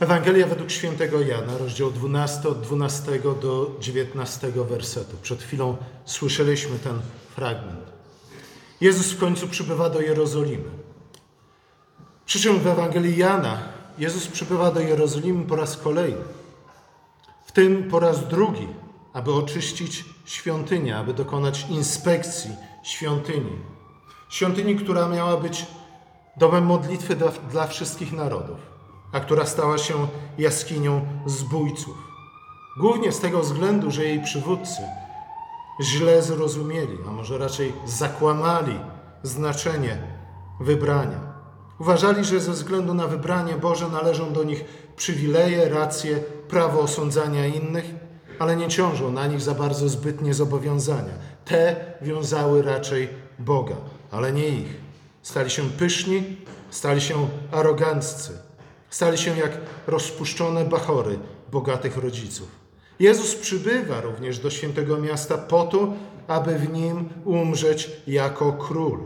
Ewangelia według świętego Jana, rozdział 12, od 12 do 19 wersetu. Przed chwilą słyszeliśmy ten fragment. Jezus w końcu przybywa do Jerozolimy. Przy czym w Ewangelii Jana Jezus przybywa do Jerozolimy po raz kolejny. W tym po raz drugi, aby oczyścić świątynię, aby dokonać inspekcji świątyni. Świątyni, która miała być domem modlitwy dla, dla wszystkich narodów, a która stała się jaskinią zbójców. Głównie z tego względu, że jej przywódcy źle zrozumieli, a może raczej zakłamali znaczenie wybrania. Uważali, że ze względu na wybranie Boże należą do nich przywileje, racje, prawo osądzania innych, ale nie ciążą na nich za bardzo zbytnie zobowiązania. Te wiązały raczej Boga, ale nie ich. Stali się pyszni, stali się aroganccy, stali się jak rozpuszczone bachory bogatych rodziców. Jezus przybywa również do świętego miasta po to, aby w nim umrzeć jako król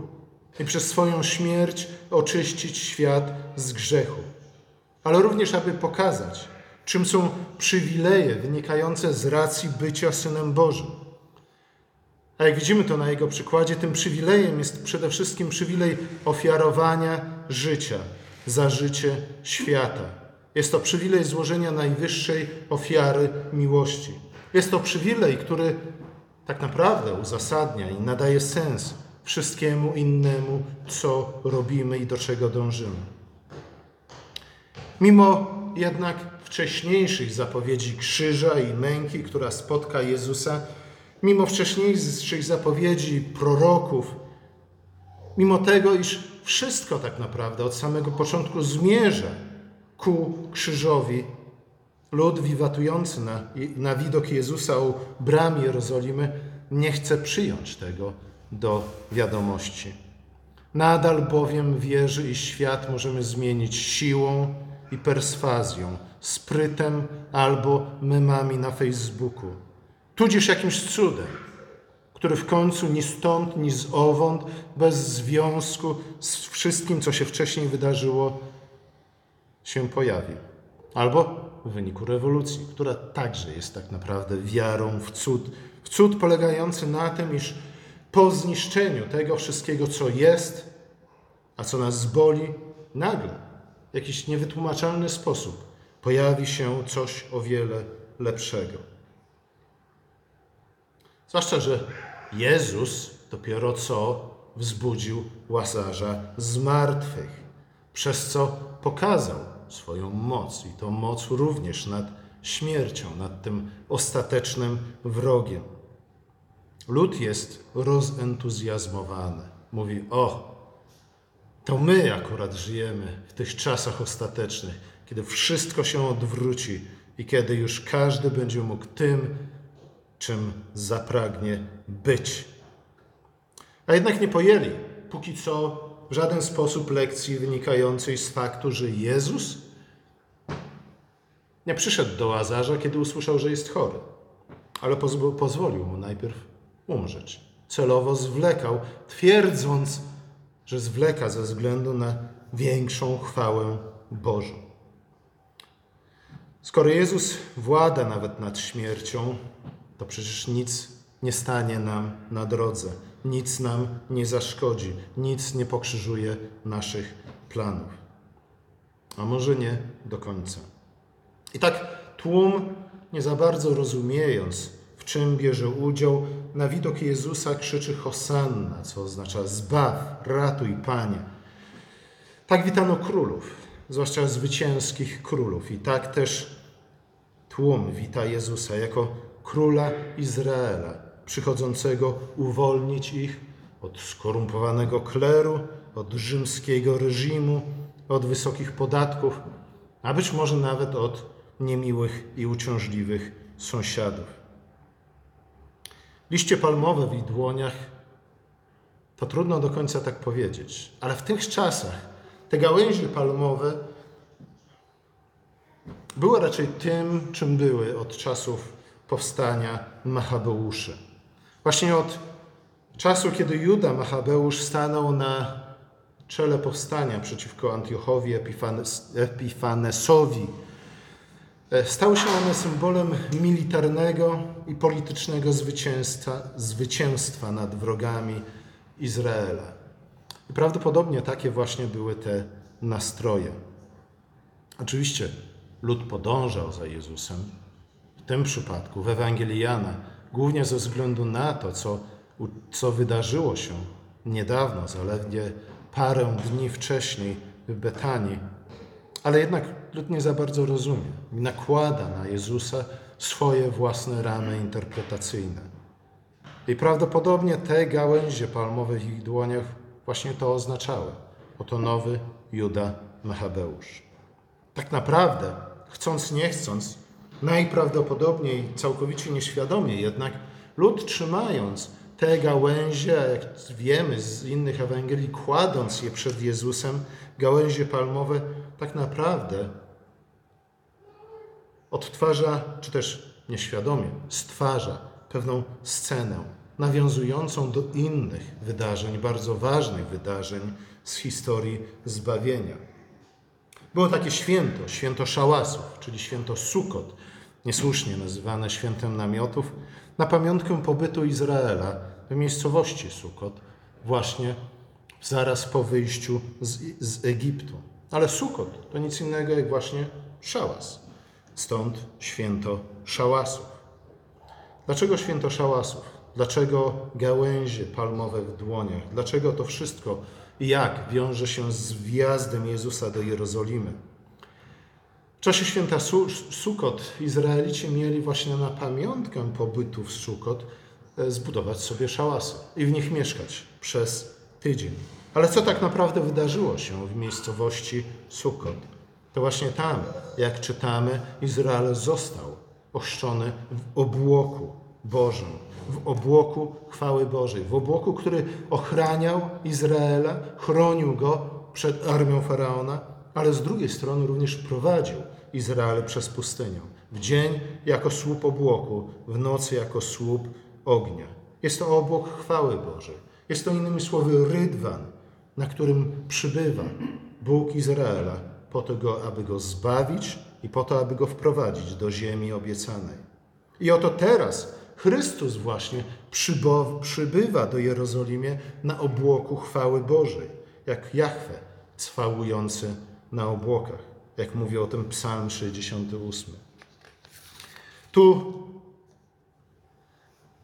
i przez swoją śmierć oczyścić świat z grzechu, ale również aby pokazać, czym są przywileje wynikające z racji bycia synem Bożym. A jak widzimy to na jego przykładzie, tym przywilejem jest przede wszystkim przywilej ofiarowania życia za życie świata. Jest to przywilej złożenia najwyższej ofiary miłości. Jest to przywilej, który tak naprawdę uzasadnia i nadaje sens wszystkiemu innemu, co robimy i do czego dążymy. Mimo jednak wcześniejszych zapowiedzi krzyża i męki, która spotka Jezusa, mimo wcześniejszych zapowiedzi proroków, mimo tego, iż wszystko tak naprawdę od samego początku zmierza ku krzyżowi, lud wiwatujący na, na widok Jezusa u bram Jerozolimy nie chce przyjąć tego do wiadomości. Nadal bowiem wierzy, i świat możemy zmienić siłą i perswazją, sprytem albo memami na Facebooku, tudzież jakimś cudem, który w końcu ni stąd, ni z owąd, bez związku z wszystkim, co się wcześniej wydarzyło, się pojawi. Albo w wyniku rewolucji, która także jest tak naprawdę wiarą w cud, w cud polegający na tym, iż po zniszczeniu tego wszystkiego, co jest, a co nas zboli, nagle, w jakiś niewytłumaczalny sposób, pojawi się coś o wiele lepszego. Zwłaszcza, że Jezus dopiero co wzbudził łazarza z martwych, przez co pokazał swoją moc i to moc również nad śmiercią, nad tym ostatecznym wrogiem. Lud jest rozentuzjazmowany. Mówi: O, to my akurat żyjemy w tych czasach ostatecznych, kiedy wszystko się odwróci i kiedy już każdy będzie mógł tym, czym zapragnie być. A jednak nie pojęli póki co w żaden sposób lekcji wynikającej z faktu, że Jezus nie przyszedł do Łazarza, kiedy usłyszał, że jest chory, ale pozwolił mu najpierw umrzeć. Celowo zwlekał, twierdząc, że zwleka ze względu na większą chwałę Bożą. Skoro Jezus włada nawet nad śmiercią, to przecież nic nie stanie nam na drodze, nic nam nie zaszkodzi, nic nie pokrzyżuje naszych planów. A może nie do końca. I tak tłum, nie za bardzo rozumiejąc, w czym bierze udział, na widok Jezusa krzyczy Hosanna, co oznacza zbaw, ratuj Panie. Tak witano królów, zwłaszcza zwycięskich królów. I tak też tłum wita Jezusa jako króla Izraela, przychodzącego uwolnić ich od skorumpowanego kleru, od rzymskiego reżimu, od wysokich podatków, a być może nawet od niemiłych i uciążliwych sąsiadów. Liście palmowe w ich dłoniach, to trudno do końca tak powiedzieć, ale w tych czasach te gałęzie palmowe były raczej tym, czym były od czasów powstania Machabeuszy. Właśnie od czasu, kiedy Juda Machabeusz stanął na czele powstania przeciwko Antiochowi Epifanesowi, E, stały się one symbolem militarnego i politycznego zwycięstwa, zwycięstwa nad wrogami Izraela. I prawdopodobnie takie właśnie były te nastroje. Oczywiście lud podążał za Jezusem, w tym przypadku w Ewangelii Jana, głównie ze względu na to, co, co wydarzyło się niedawno, zaledwie parę dni wcześniej w Betanii. Ale jednak lud nie za bardzo rozumie nakłada na Jezusa swoje własne ramy interpretacyjne. I prawdopodobnie te gałęzie palmowe w ich dłoniach właśnie to oznaczały. Oto nowy Juda Machabeusz. Tak naprawdę, chcąc nie chcąc, najprawdopodobniej całkowicie nieświadomie jednak, lud trzymając te gałęzie, jak wiemy z innych Ewangelii, kładąc je przed Jezusem, gałęzie palmowe, tak naprawdę odtwarza, czy też nieświadomie, stwarza pewną scenę nawiązującą do innych wydarzeń, bardzo ważnych wydarzeń z historii zbawienia. Było takie święto, święto szałasów, czyli święto Sukot, niesłusznie nazywane świętem namiotów, na pamiątkę pobytu Izraela w miejscowości Sukot, właśnie zaraz po wyjściu z, z Egiptu. Ale Sukot to nic innego jak właśnie szałas. Stąd święto szałasów. Dlaczego święto szałasów? Dlaczego gałęzie palmowe w dłoniach? Dlaczego to wszystko i jak wiąże się z wjazdem Jezusa do Jerozolimy? W czasie święta Sukot Izraelici mieli właśnie na pamiątkę pobytu w Sukot e, zbudować sobie szałasy i w nich mieszkać przez tydzień. Ale co tak naprawdę wydarzyło się w miejscowości Sukot? To właśnie tam, jak czytamy, Izrael został ochrzczony w obłoku Bożym, w obłoku chwały Bożej, w obłoku, który ochraniał Izraela, chronił go przed armią faraona, ale z drugiej strony również prowadził Izrael przez pustynię. W dzień jako słup obłoku, w nocy jako słup ognia. Jest to obłok chwały Bożej. Jest to innymi słowy rydwan, na którym przybywa Bóg Izraela po to, aby go zbawić i po to, aby go wprowadzić do ziemi obiecanej. I oto teraz Chrystus właśnie przybywa do Jerozolimie na obłoku chwały Bożej, jak Jahwe cwałujący na obłokach, jak mówi o tym Psalm 68. Tu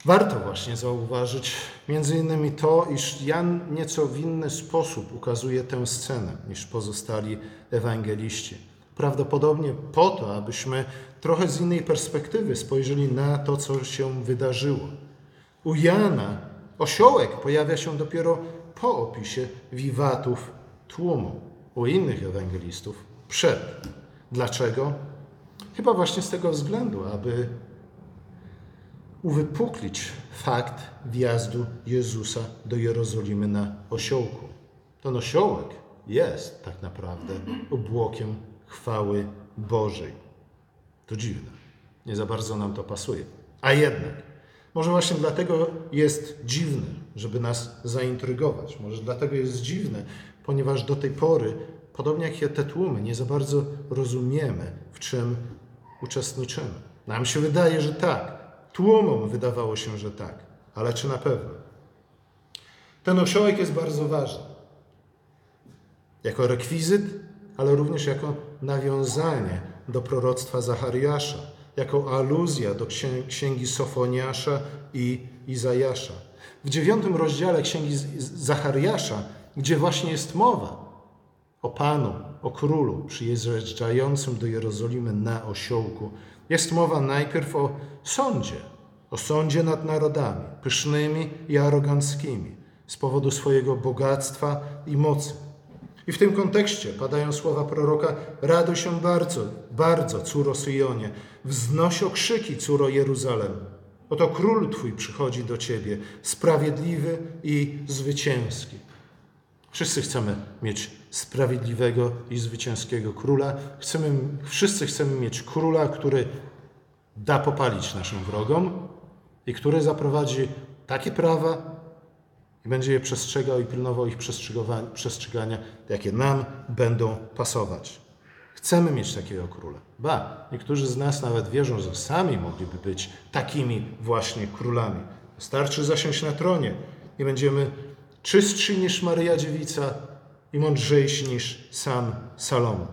warto właśnie zauważyć między innymi to, iż Jan nieco w inny sposób ukazuje tę scenę niż pozostali ewangeliści. Prawdopodobnie po to, abyśmy trochę z innej perspektywy spojrzeli na to, co się wydarzyło. U Jana osiołek pojawia się dopiero po opisie wiwatów tłumu. U innych ewangelistów przed. Dlaczego? Chyba właśnie z tego względu, aby uwypuklić fakt wjazdu Jezusa do Jerozolimy na osiołku. Ten osiołek jest tak naprawdę obłokiem chwały Bożej. To dziwne. Nie za bardzo nam to pasuje. A jednak, może właśnie dlatego jest dziwne, żeby nas zaintrygować. Może dlatego jest dziwne, ponieważ do tej pory, podobnie jak te tłumy, nie za bardzo rozumiemy, w czym uczestniczymy. Nam się wydaje, że tak. Tłumom wydawało się, że tak. Ale czy na pewno? Ten osiołek jest bardzo ważny. Jako rekwizyt ale również jako nawiązanie do proroctwa Zachariasza, jako aluzja do księgi Sofoniasza i Izajasza. W dziewiątym rozdziale księgi Zachariasza, gdzie właśnie jest mowa o Panu, o Królu przyjeżdżającym do Jerozolimy na osiołku, jest mowa najpierw o sądzie, o sądzie nad narodami, pysznymi i aroganckimi, z powodu swojego bogactwa i mocy i w tym kontekście padają słowa proroka: Raduj się bardzo, bardzo, córo Syjonie, wznoś okrzyki, córo Jeruzalem. Oto król Twój przychodzi do Ciebie, sprawiedliwy i zwycięski. Wszyscy chcemy mieć sprawiedliwego i zwycięskiego króla. Chcemy, wszyscy chcemy mieć króla, który da popalić naszym wrogom i który zaprowadzi takie prawa, i będzie je przestrzegał i pilnował ich przestrzegania, jakie nam będą pasować. Chcemy mieć takiego króla. Ba, niektórzy z nas nawet wierzą, że sami mogliby być takimi właśnie królami. Wystarczy zasiąść na tronie i będziemy czystsi niż Maryja Dziewica i mądrzejsi niż sam Salomon.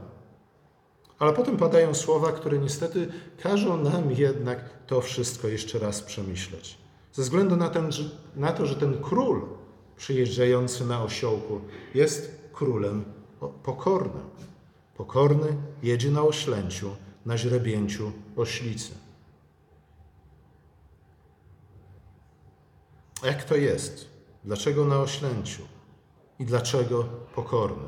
Ale potem padają słowa, które niestety każą nam jednak to wszystko jeszcze raz przemyśleć. Ze względu na, ten, na to, że ten król przyjeżdżający na osiołku jest królem pokornym. Pokorny jedzie na oślęciu, na źrebięciu oślicy. Jak to jest? Dlaczego na oślęciu? I dlaczego pokorny?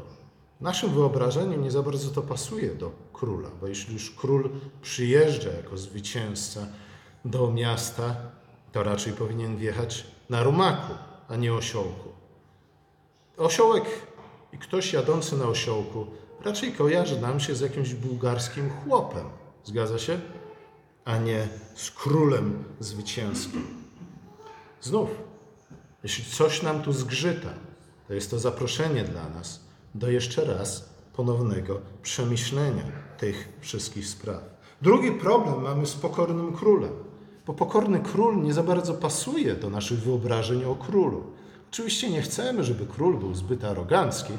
Naszym wyobrażeniu nie za bardzo to pasuje do króla, bo jeśli już król przyjeżdża jako zwycięzca do miasta, to raczej powinien wjechać na rumaku, a nie osiołku. Osiołek i ktoś jadący na osiołku raczej kojarzy nam się z jakimś bułgarskim chłopem. Zgadza się? A nie z królem zwycięskim. Znów, jeśli coś nam tu zgrzyta, to jest to zaproszenie dla nas do jeszcze raz ponownego przemyślenia tych wszystkich spraw. Drugi problem mamy z pokornym królem, bo pokorny król nie za bardzo pasuje do naszych wyobrażeń o królu. Oczywiście nie chcemy, żeby król był zbyt arogancki,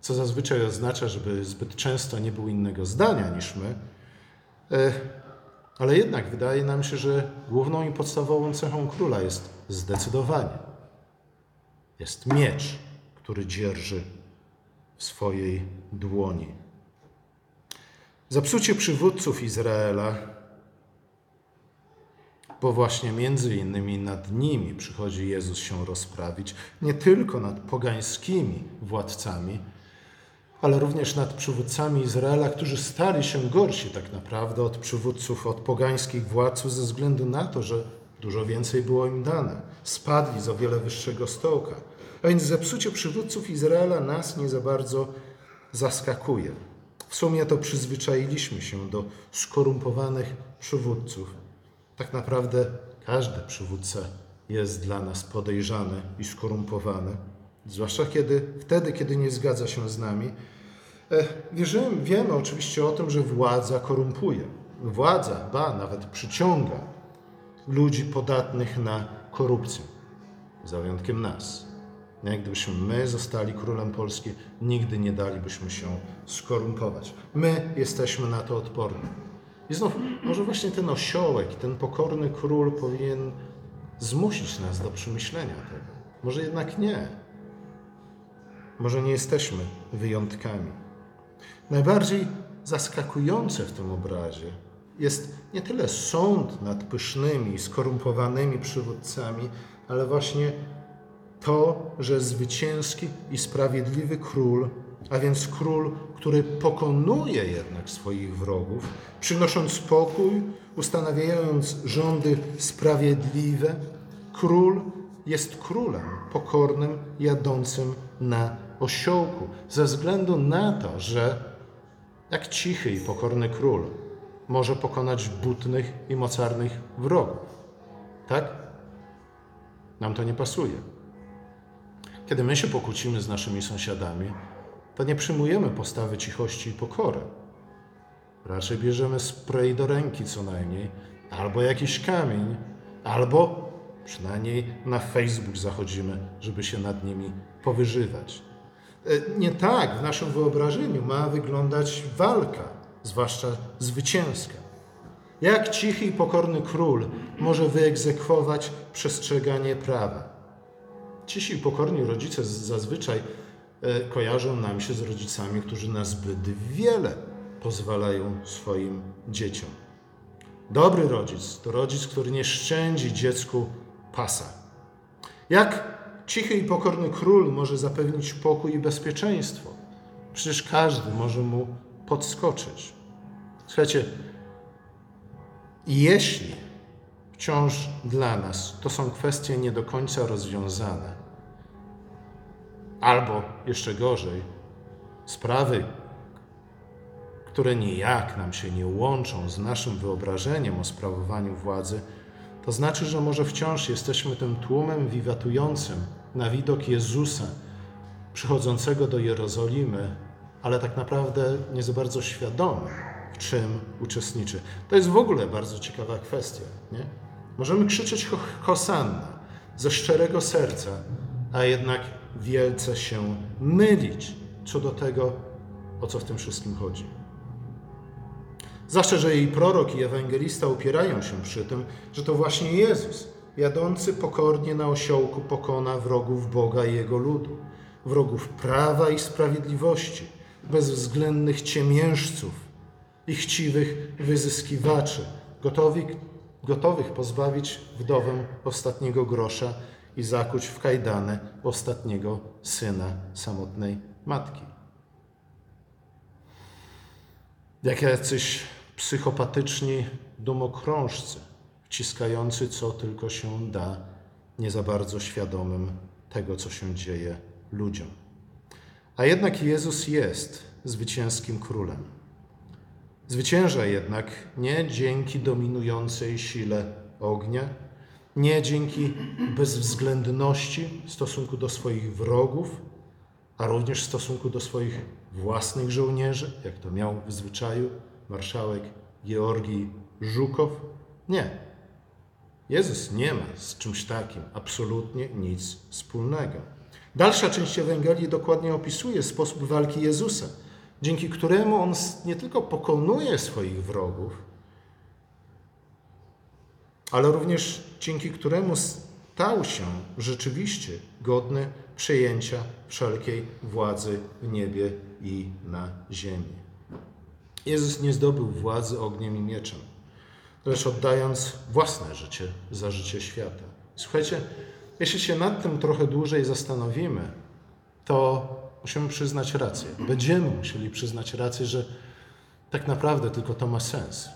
co zazwyczaj oznacza, żeby zbyt często nie był innego zdania niż my. E, ale jednak wydaje nam się, że główną i podstawową cechą króla jest zdecydowanie. Jest miecz, który dzierży w swojej dłoni. Zapsucie przywódców Izraela, bo właśnie między innymi nad nimi przychodzi Jezus się rozprawić, nie tylko nad pogańskimi władcami, ale również nad przywódcami Izraela, którzy stali się gorsi tak naprawdę od przywódców, od pogańskich władców, ze względu na to, że dużo więcej było im dane. Spadli z o wiele wyższego stołka. A więc zepsucie przywódców Izraela nas nie za bardzo zaskakuje. W sumie to przyzwyczailiśmy się do skorumpowanych przywódców. Tak naprawdę każdy przywódca jest dla nas podejrzany i skorumpowany, zwłaszcza kiedy, wtedy, kiedy nie zgadza się z nami. E, wierzymy, wiemy oczywiście o tym, że władza korumpuje. Władza, ba, nawet przyciąga ludzi podatnych na korupcję, za wyjątkiem nas. Jak gdybyśmy my zostali królem Polski, nigdy nie dalibyśmy się skorumpować. My jesteśmy na to odporni. I znów, może właśnie ten osiołek, ten pokorny król powinien zmusić nas do przemyślenia tego. Może jednak nie. Może nie jesteśmy wyjątkami. Najbardziej zaskakujące w tym obrazie jest nie tyle sąd nad pysznymi, skorumpowanymi przywódcami, ale właśnie to, że zwycięski i sprawiedliwy król, a więc król, który pokonuje jednak swoich wrogów, przynosząc spokój, ustanawiając rządy sprawiedliwe, król jest królem pokornym, jadącym na osiołku, ze względu na to, że jak cichy i pokorny król może pokonać butnych i mocarnych wrogów. Tak? Nam to nie pasuje. Kiedy my się pokłócimy z naszymi sąsiadami, to nie przyjmujemy postawy cichości i pokory. Raczej bierzemy spray do ręki co najmniej, albo jakiś kamień, albo przynajmniej na Facebook zachodzimy, żeby się nad nimi powyżywać. E, nie tak w naszym wyobrażeniu ma wyglądać walka, zwłaszcza zwycięska. Jak cichy i pokorny król może wyegzekwować przestrzeganie prawa? Cisi i pokorni rodzice zazwyczaj e, kojarzą nam się z rodzicami, którzy na zbyt wiele pozwalają swoim dzieciom. Dobry rodzic to rodzic, który nie szczędzi dziecku pasa. Jak cichy i pokorny król może zapewnić pokój i bezpieczeństwo? Przecież każdy może mu podskoczyć. Słuchajcie, jeśli wciąż dla nas to są kwestie nie do końca rozwiązane. Albo jeszcze gorzej, sprawy, które nijak nam się nie łączą z naszym wyobrażeniem o sprawowaniu władzy, to znaczy, że może wciąż jesteśmy tym tłumem wiwatującym na widok Jezusa przychodzącego do Jerozolimy ale tak naprawdę nie za bardzo świadomy, w czym uczestniczy. To jest w ogóle bardzo ciekawa kwestia. Nie? Możemy krzyczeć Hosanna ze szczerego serca, a jednak wielce się mylić co do tego, o co w tym wszystkim chodzi. Zwłaszcza, że jej prorok i ewangelista upierają się przy tym, że to właśnie Jezus, jadący pokornie na osiołku, pokona wrogów Boga i Jego ludu, wrogów prawa i sprawiedliwości, bezwzględnych ciemiężców i chciwych wyzyskiwaczy, gotowych, gotowych pozbawić wdowę ostatniego grosza i zakuć w kajdany ostatniego syna samotnej matki. Jak jacyś psychopatyczni domokrążcy, wciskający co tylko się da, nie za bardzo świadomym tego, co się dzieje ludziom. A jednak Jezus jest zwycięskim królem. Zwycięża jednak nie dzięki dominującej sile ognia, nie dzięki bezwzględności w stosunku do swoich wrogów, a również w stosunku do swoich własnych żołnierzy, jak to miał w zwyczaju marszałek Georgii Żukow. Nie. Jezus nie ma z czymś takim absolutnie nic wspólnego. Dalsza część Ewangelii dokładnie opisuje sposób walki Jezusa, dzięki któremu on nie tylko pokonuje swoich wrogów, ale również dzięki któremu stał się rzeczywiście godny przejęcia wszelkiej władzy w niebie i na ziemi. Jezus nie zdobył władzy ogniem i mieczem, lecz oddając własne życie za życie świata. Słuchajcie, jeśli się nad tym trochę dłużej zastanowimy, to musimy przyznać rację. Będziemy musieli przyznać rację, że tak naprawdę tylko to ma sens.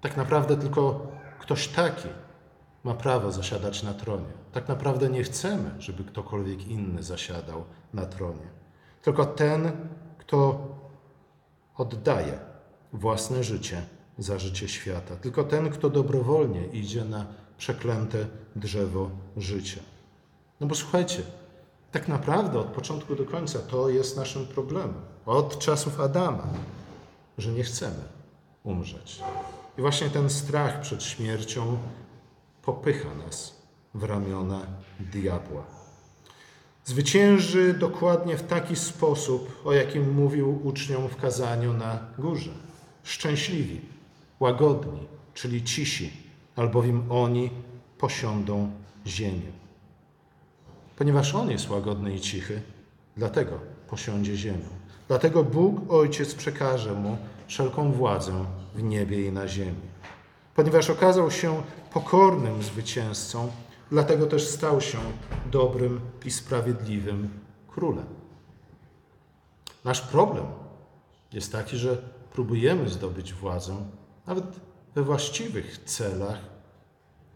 Tak naprawdę tylko ktoś taki ma prawo zasiadać na tronie. Tak naprawdę nie chcemy, żeby ktokolwiek inny zasiadał na tronie. Tylko ten, kto oddaje własne życie za życie świata. Tylko ten, kto dobrowolnie idzie na przeklęte drzewo życia. No bo słuchajcie, tak naprawdę od początku do końca to jest naszym problemem. Od czasów Adama, że nie chcemy umrzeć. I właśnie ten strach przed śmiercią popycha nas w ramiona diabła. Zwycięży dokładnie w taki sposób, o jakim mówił uczniom w kazaniu na górze. Szczęśliwi, łagodni, czyli cisi, albowiem oni posiądą ziemię. Ponieważ On jest łagodny i cichy, dlatego posiądzie ziemię. Dlatego Bóg Ojciec przekaże Mu wszelką władzę w niebie i na ziemi. Ponieważ okazał się pokornym zwycięzcą, dlatego też stał się dobrym i sprawiedliwym królem. Nasz problem jest taki, że próbujemy zdobyć władzę nawet we właściwych celach,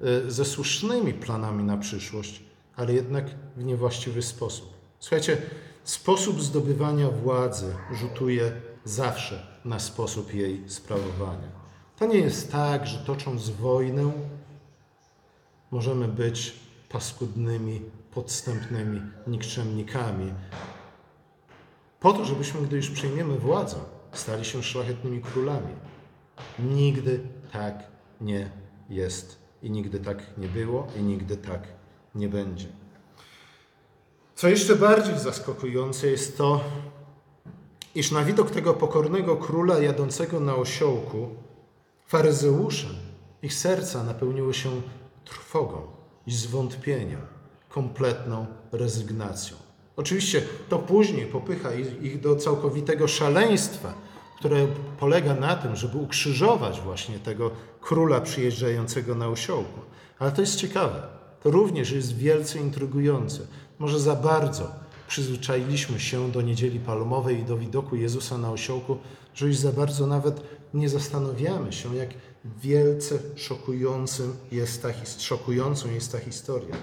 e, ze słusznymi planami na przyszłość, ale jednak w niewłaściwy sposób. Słuchajcie, sposób zdobywania władzy rzutuje zawsze na sposób jej sprawowania. To nie jest tak, że tocząc wojnę, możemy być paskudnymi, podstępnymi nikczemnikami. Po to, żebyśmy, gdy już przyjmiemy władzę, stali się szlachetnymi królami. Nigdy tak nie jest i nigdy tak nie było i nigdy tak nie będzie. Co jeszcze bardziej zaskakujące jest to, iż na widok tego pokornego króla jadącego na osiołku, faryzeusze, ich serca napełniły się trwogą i zwątpieniem, kompletną rezygnacją. Oczywiście to później popycha ich do całkowitego szaleństwa, które polega na tym, żeby ukrzyżować właśnie tego króla przyjeżdżającego na osiołku. Ale to jest ciekawe. To również jest wielce intrygujące. Może za bardzo przyzwyczailiśmy się do niedzieli palmowej i do widoku Jezusa na osiołku, że już za bardzo nawet nie zastanawiamy się, jak wielce szokującym jest ta, szokującą jest ta historia.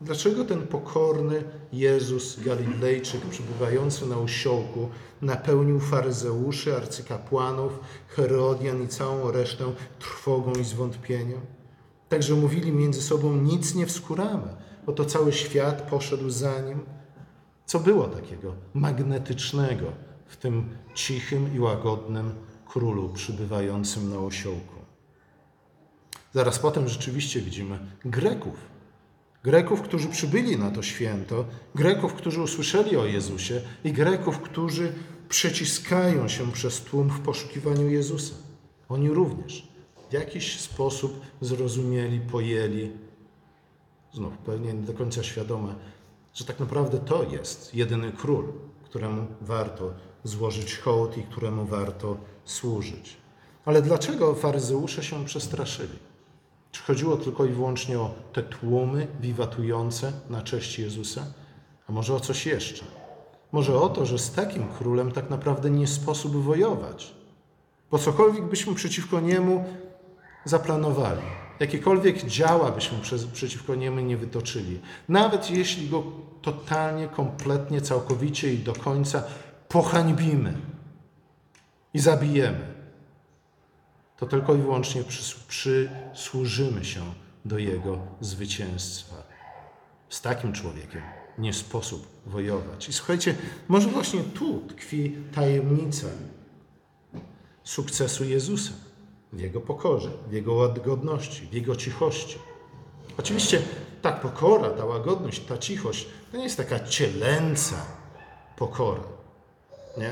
Dlaczego ten pokorny Jezus Galilejczyk, przybywający na osiołku, napełnił faryzeuszy, arcykapłanów, Herodian i całą resztę trwogą i zwątpieniem? Także mówili między sobą, nic nie wskuramy, oto cały świat poszedł za nim. Co było takiego magnetycznego w tym cichym i łagodnym królu przybywającym na osiołku. Zaraz potem rzeczywiście widzimy Greków. Greków, którzy przybyli na to święto, Greków, którzy usłyszeli o Jezusie i Greków, którzy przeciskają się przez tłum w poszukiwaniu Jezusa. Oni również w jakiś sposób zrozumieli, pojęli, znów pewnie nie do końca świadome, że tak naprawdę to jest jedyny król, któremu warto złożyć hołd i któremu warto służyć. Ale dlaczego faryzeusze się przestraszyli? Czy chodziło tylko i wyłącznie o te tłumy wiwatujące na cześć Jezusa? A może o coś jeszcze? Może o to, że z takim królem tak naprawdę nie sposób wojować. Bo cokolwiek byśmy przeciwko niemu zaplanowali, jakiekolwiek działa byśmy przeciwko niemu nie wytoczyli, nawet jeśli go totalnie, kompletnie, całkowicie i do końca pohańbimy i zabijemy, to tylko i wyłącznie przysłużymy się do jego zwycięstwa. Z takim człowiekiem nie sposób wojować. I słuchajcie, może właśnie tu tkwi tajemnica sukcesu Jezusa w Jego pokorze, w Jego łagodności, w Jego cichości. Oczywiście ta pokora, ta łagodność, ta cichość to nie jest taka cielęca pokora. Nie?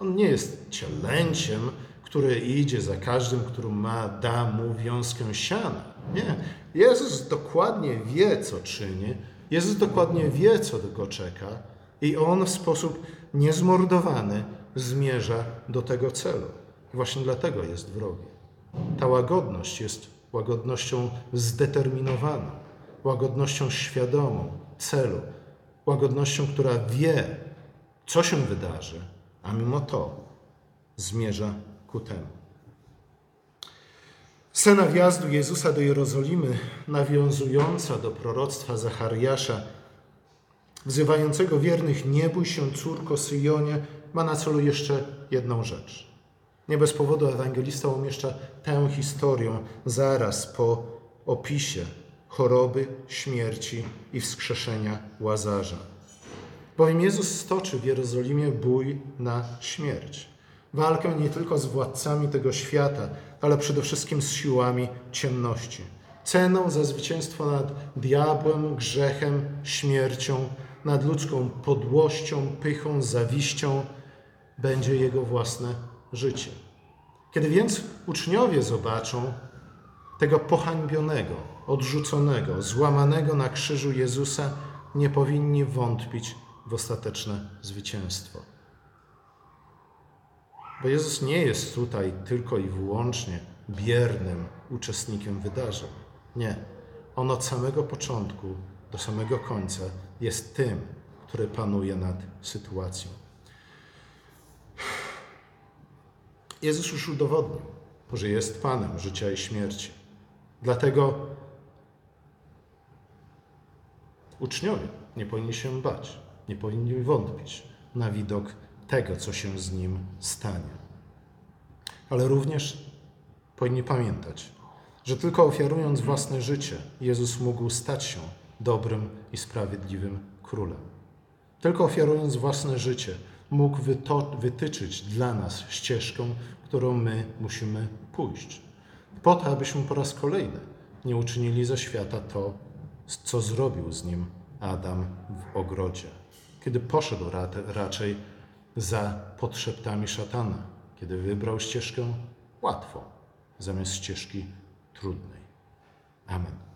On nie jest cielęciem, który idzie za każdym, który ma, da mu wiązkę siana. Nie. Jezus dokładnie wie, co czyni. Jezus dokładnie wie, co go czeka. I on w sposób niezmordowany zmierza do tego celu. Właśnie dlatego jest wrogi. Ta łagodność jest łagodnością zdeterminowaną, łagodnością świadomą celu, łagodnością, która wie, co się wydarzy, a mimo to zmierza ku temu. Scena wjazdu Jezusa do Jerozolimy, nawiązująca do proroctwa Zachariasza, wzywającego wiernych: Nie bój się, córko Syjonie, ma na celu jeszcze jedną rzecz. Nie bez powodu ewangelista umieszcza tę historię zaraz po opisie choroby, śmierci i wskrzeszenia Łazarza. Bowiem Jezus stoczy w Jerozolimie bój na śmierć. Walkę nie tylko z władcami tego świata, ale przede wszystkim z siłami ciemności. Ceną za zwycięstwo nad diabłem, grzechem, śmiercią, nad ludzką podłością, pychą, zawiścią będzie jego własne życie. Kiedy więc uczniowie zobaczą tego pohańbionego, odrzuconego, złamanego na krzyżu Jezusa, nie powinni wątpić w ostateczne zwycięstwo. Bo Jezus nie jest tutaj tylko i wyłącznie biernym uczestnikiem wydarzeń. Nie. On od samego początku do samego końca jest tym, który panuje nad sytuacją. Jezus już udowodnił, że jest Panem życia i śmierci. Dlatego uczniowie nie powinni się bać, nie powinni wątpić na widok tego, co się z nim stanie. Ale również powinni pamiętać, że tylko ofiarując własne życie, Jezus mógł stać się dobrym i sprawiedliwym królem. Tylko ofiarując własne życie, mógł wytyczyć dla nas ścieżkę, którą my musimy pójść. Po to, abyśmy po raz kolejny nie uczynili ze świata to, co zrobił z nim Adam w ogrodzie, kiedy poszedł raczej za podszeptami szatana, kiedy wybrał ścieżkę łatwą zamiast ścieżki trudnej. Amen.